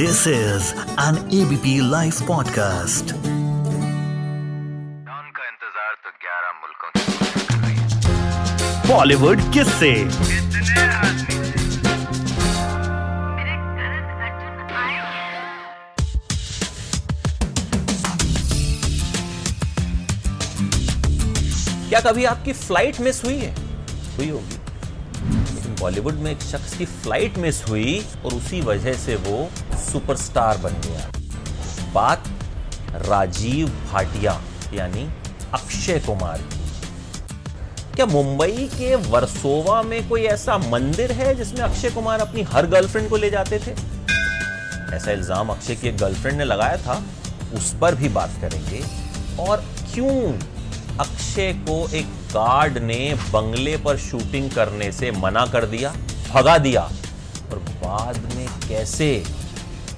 This is an ABP Life podcast. Don का इंतज़ार तो 11 मुल्कों की पुलिस कर रही Bollywood किससे कितने आदमी मेरे करण अर्जुन आए हैं। क्या कभी आपकी फ़्लाइट मिस हुई है? हुई होगी। बॉलीवुड में एक शख्स की फ़्लाइट मिस हुई और उसी वजह से वो सुपरस्टार बन गया। बात राजीव भाटिया, यानी अक्षय कुमार की। क्या मुंबई के वर्सोवा में कोई ऐसा मंदिर है जिसमें अक्षय कुमार अपनी हर गर्लफ्रेंड को ले जाते थे? ऐसा इल्ज़ाम अक्षय की एक गर्लफ्रेंड ने लगाया था। उस पर भी बात करेंगे। और क्यों अक्षय को एक गार्ड ने बंगले पर शूटिंग करने से मना कर दिया, भगा दिया। और बाद में कैसे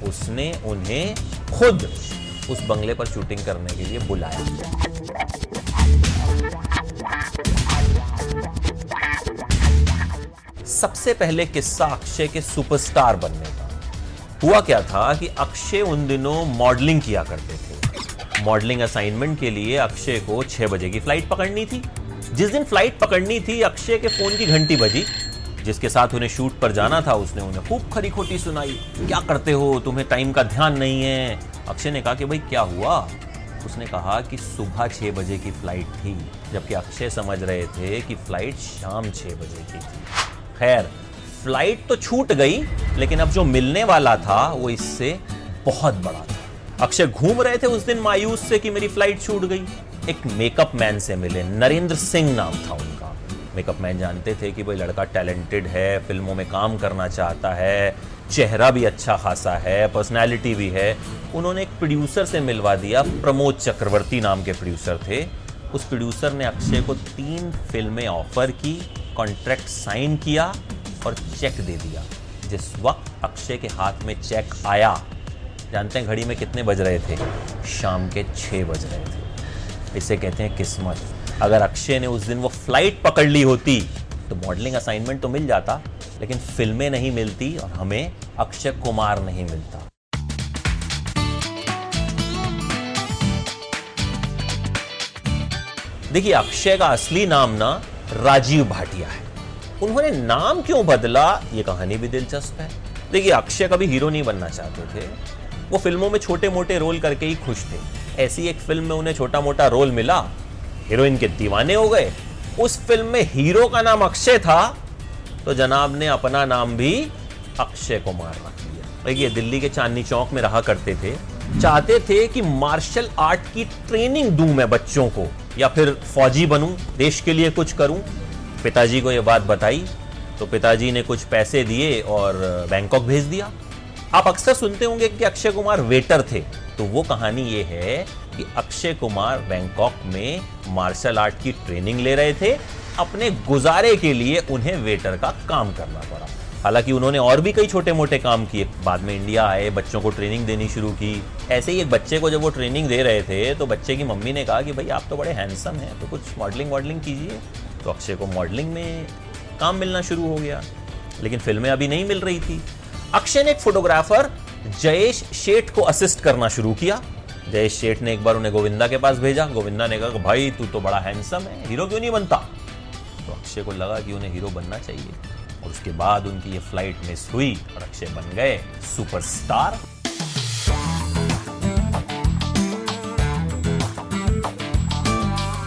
उसने उन्हें खुद उस बंगले पर शूटिंग करने के लिए बुलाया? सबसे पहले किस्सा अक्षय के सुपरस्टार बनने का। हुआ क्या था कि अक्षय उन दिनों मॉडलिंग किया करते थे। मॉडलिंग असाइनमेंट के लिए अक्षय को छह बजे की फ़्लाइट पकड़नी थी। जिस दिन फ़्लाइट पकड़नी थी, अक्षय के फ़ोन की घंटी बजी, जिसके साथ उन्हें शूट पर जाना था, उसने उन्हें खूब खरी खोटी सुनाई। क्या करते हो? तुम्हें टाइम का ध्यान नहीं है। अक्षय ने कहा कि, भाई, क्या हुआ? उसने कहा कि सुबह छह बजे की फ़्लाइट थी, जबकि अक्षय समझ रहे थे कि फ़्लाइट शाम छह बजे की थी। खैर फ़्लाइट तो छूट गई, लेकिन अब जो मिलने वाला था, वो इससे बहुत बड़ा था। अक्षय घूम रहे थे उस दिन मायूस से कि मेरी फ़्लाइट छूट गई। एक मेकअप मैन से मिले, नरेंद्र सिंह नाम था उनका। मेकअप मैन जानते थे कि भाई लड़का टैलेंटेड है, फ़िल्मों में काम करना चाहता है, चेहरा भी अच्छा खासा है पर्सनैलिटी भी है। उन्होंने एक प्रोड्यूसर से मिलवा दिया, प्रमोद चक्रवर्ती नाम के प्रोड्यूसर थे। उस प्रोड्यूसर ने अक्षय को तीन फ़िल्में ऑफ़र की कॉन्ट्रैक्ट साइन किया और चेक दे दिया। जिस वक्त अक्षय के हाथ में चेक आया जानते हैं घड़ी में कितने बज रहे थे? शाम के छः बज रहे थे। इसे कहते हैं किस्मत। अगर अक्षय ने उस दिन वो फ़्लाइट पकड़ ली होती तो मॉडलिंग असाइनमेंट तो मिल जाता, लेकिन फ़िल्में नहीं मिलती और हमें अक्षय कुमार नहीं मिलता। देखिए, अक्षय का असली नाम ना राजीव भाटिया है। उन्होंने नाम क्यों बदला, ये कहानी भी दिलचस्प है। देखिए, अक्षय कभी हीरो नहीं बनना चाहते थे। वो फ़िल्मों में छोटे मोटे रोल करके ही खुश थे। ऐसी एक फ़िल्म में उन्हें छोटा मोटा रोल मिला, हीरोइन के दीवाने हो गए। उस फ़िल्म में हीरो का नाम अक्षय था तो जनाब ने अपना नाम भी अक्षय कुमार रख लिया देखिए दिल्ली के चांदनी चौक में रहा करते थे। चाहते थे कि मार्शल आर्ट की ट्रेनिंग दूँ मैं बच्चों को, या फिर फौजी बनूं, देश के लिए कुछ करूँ। पिताजी को यह बात बताई तो पिताजी ने कुछ पैसे दिए और बैंकॉक भेज दिया। आप अक्सर सुनते होंगे कि अक्षय कुमार वेटर थे। तो वो कहानी ये है कि अक्षय कुमार बैंकॉक में मार्शल आर्ट की ट्रेनिंग ले रहे थे। अपने गुजारे के लिए उन्हें वेटर का काम करना पड़ा। हालाँकि उन्होंने और भी कई छोटे मोटे काम किए। बाद में इंडिया आए, बच्चों को ट्रेनिंग देनी शुरू की। ऐसे ही एक बच्चे को जब वो ट्रेनिंग दे रहे थे तो बच्चे की मम्मी ने कहा कि, भाई, आप तो बड़े हैंडसम हैं तो कुछ मॉडलिंग वॉडलिंग कीजिए। तो अक्षय को मॉडलिंग में काम मिलना शुरू हो गया। लेकिन फ़िल्में अभी नहीं मिल रही थी। अक्षय ने एक फोटोग्राफर, जयेश शेठ को असिस्ट करना शुरू किया। जयेश शेठ ने एक बार उन्हें गोविंदा के पास भेजा। गोविंदा ने कहा, भाई, तू तो बड़ा हैंडसम है, हीरो क्यों नहीं बनता? तो अक्षय को लगा कि उन्हें हीरो बनना चाहिए। और उसके बाद उनकी ये फ़्लाइट मिस हुई और अक्षय बन गए सुपरस्टार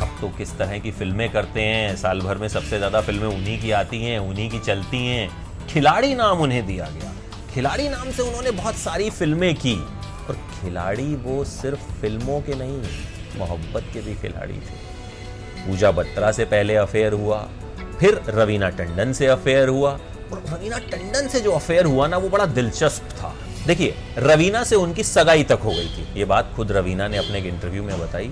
अब तो किस तरह की फ़िल्में करते हैं? साल भर में सबसे ज़्यादा फ़िल्में उन्हीं की आती हैं, उन्हीं की चलती हैं। खिलाड़ी नाम उन्हें दिया गया। खिलाड़ी नाम से उन्होंने बहुत सारी फ़िल्में की और खिलाड़ी वो सिर्फ़ फ़िल्मों के नहीं, मोहब्बत के भी खिलाड़ी थे। पूजा बत्रा से पहले अफेयर हुआ, फिर रवीना टंडन से अफेयर हुआ, और रवीना टंडन से जो अफेयर हुआ ना, वो बड़ा दिलचस्प था। देखिए, रवीना से उनकी सगाई तक हो गई थी। ये बात खुद रवीना ने अपने एक इंटरव्यू में बताई।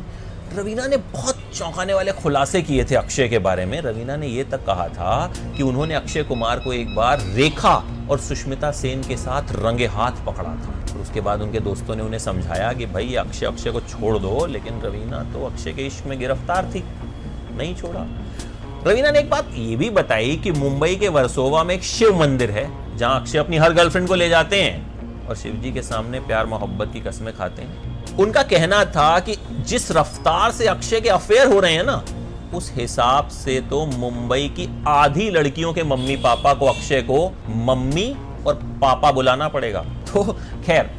रवीना ने बहुत चौंकाने वाले खुलासे किए थे अक्षय के बारे में। रवीना ने यह तक कहा था कि उन्होंने अक्षय कुमार को एक बार रेखा और सुष्मिता सेन के साथ रंगे हाथ पकड़ा था। और उसके बाद उनके दोस्तों ने उन्हें समझाया कि भाई, अक्षय अक्षय को छोड़ दो, लेकिन रवीना तो अक्षय के इश्क में गिरफ़्तार थी, नहीं छोड़ा। रवीना ने एक बात ये भी बताई कि मुंबई के वर्सोवा में एक शिव मंदिर है, जहाँ अक्षय अपनी हर गर्लफ्रेंड को ले जाते हैं और शिव जी के सामने प्यार मोहब्बत की कस्में खाते हैं। उनका कहना था कि जिस रफ्तार से अक्षय के अफेयर हो रहे हैं ना, उस हिसाब से तो मुंबई की आधी लड़कियों के मम्मी पापा को अक्षय को मम्मी और पापा बुलाना पड़ेगा। तो खैर,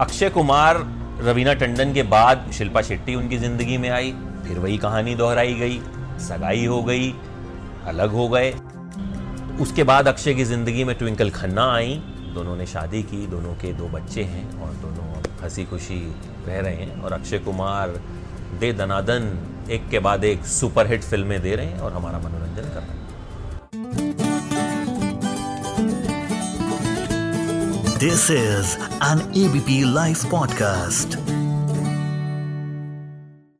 अक्षय कुमार, रवीना टंडन के बाद शिल्पा शेट्टी उनकी ज़िंदगी में आई, फिर वही कहानी दोहराई गई, सगाई हो गई, अलग हो गए। उसके बाद अक्षय की ज़िंदगी में ट्विंकल खन्ना आई, दोनों ने शादी की, दोनों के दो बच्चे हैं और दोनों हँसी खुशी रह रहे हैं और अक्षय कुमार, दे दनादन, एक के बाद एक सुपरहिट फ़िल्में दे रहे हैं और हमारा मनोरंजन कर रहे हैं this is an ABP live podcast.